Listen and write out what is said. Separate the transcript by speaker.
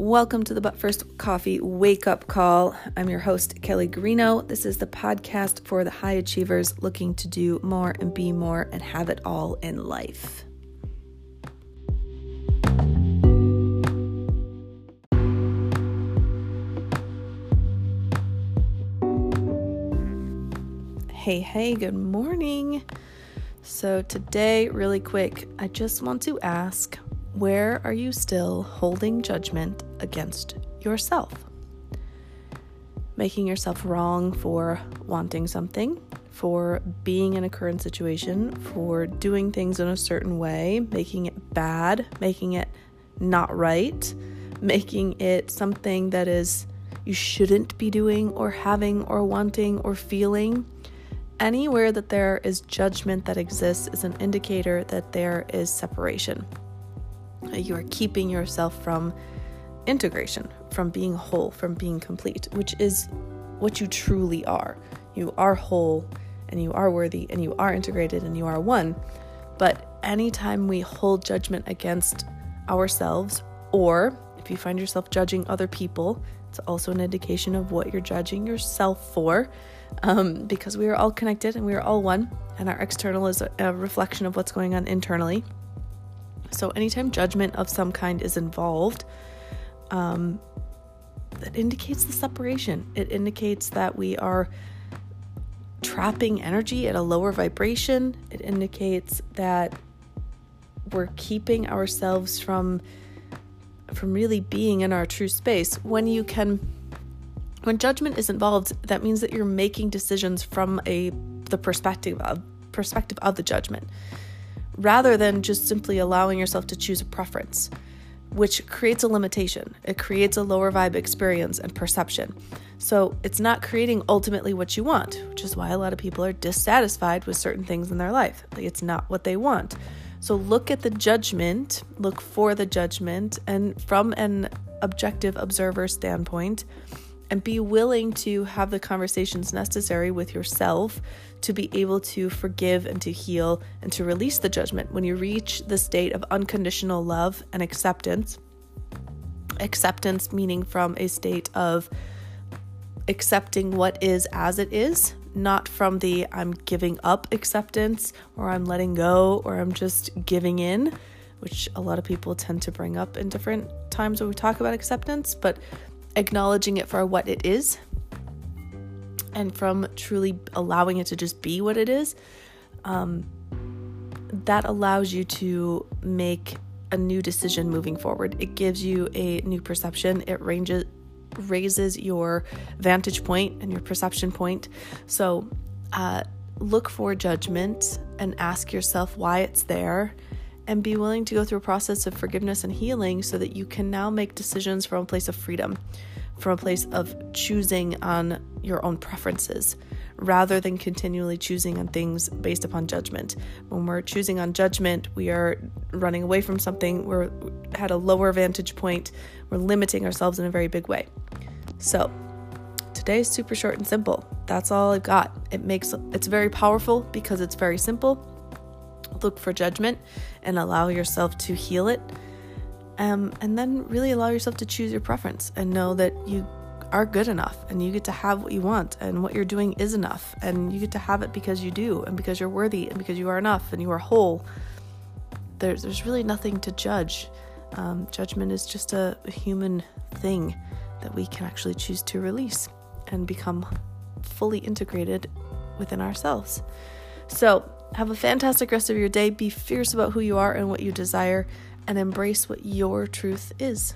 Speaker 1: Welcome to the But First Coffee Wake Up Call. I'm your host, Kelly Guarino. This is the podcast for the high achievers looking to do more and be more and have it all in life. Hey, hey, good morning. So, today, really quick, I just want to ask where are you still holding judgment against yourself? Making yourself wrong for wanting something, for being in a current situation, for doing things in a certain way, making it bad, making it not right, making it something that is you shouldn't be doing or having or wanting or feeling. Anywhere that there is judgment that exists is an indicator that there is separation you are keeping yourself from integration, from being whole, from being complete, which is what you truly are. You are whole and you are worthy and you are integrated and you are one. But anytime we hold judgment against ourselves, or if you find yourself judging other people, it's also an indication of what you're judging yourself for, um, because we are all connected and we are all one, and our external is a, reflection of what's going on internally. So, anytime judgment of some kind is involved, um, that indicates the separation. It indicates that we are trapping energy at a lower vibration. It indicates that we're keeping ourselves from from really being in our true space. When you can when judgment is involved, that means that you're making decisions from a the perspective of perspective of the judgment rather than just simply allowing yourself to choose a preference, which creates a limitation. It creates a lower vibe experience and perception. So it's not creating ultimately what you want, which is why a lot of people are dissatisfied with certain things in their life. Like it's not what they want. So look at the judgment, look for the judgment, and from an objective observer standpoint, and be willing to have the conversations necessary with yourself to be able to forgive and to heal and to release the judgment. When you reach the state of unconditional love and acceptance, acceptance meaning from a state of accepting what is as it is, not from the I'm giving up acceptance or I'm letting go or I'm just giving in, which a lot of people tend to bring up in different times when we talk about acceptance, but acknowledging it for what it is and from truly allowing it to just be what it is, um, that allows you to make a new decision moving forward. It gives you a new perception. It ranges raises your vantage point and your perception point. So, uh, look for judgment and ask yourself why it's there and be willing to go through a process of forgiveness and healing so that you can now make decisions from a place of freedom, from a place of choosing on your own preferences rather than continually choosing on things based upon judgment. When we're choosing on judgment, we are running away from something, we're at a lower vantage point, we're limiting ourselves in a very big way. So, today is super short and simple. That's all I've got. It makes it's very powerful because it's very simple look for judgment and allow yourself to heal it. Um, and then really allow yourself to choose your preference and know that you are good enough and you get to have what you want and what you're doing is enough and you get to have it because you do and because you're worthy and because you are enough and you are whole. There's, there's really nothing to judge. Um, judgment is just a, a human thing that we can actually choose to release and become fully integrated within ourselves. So, have a fantastic rest of your day. Be fierce about who you are and what you desire, and embrace what your truth is.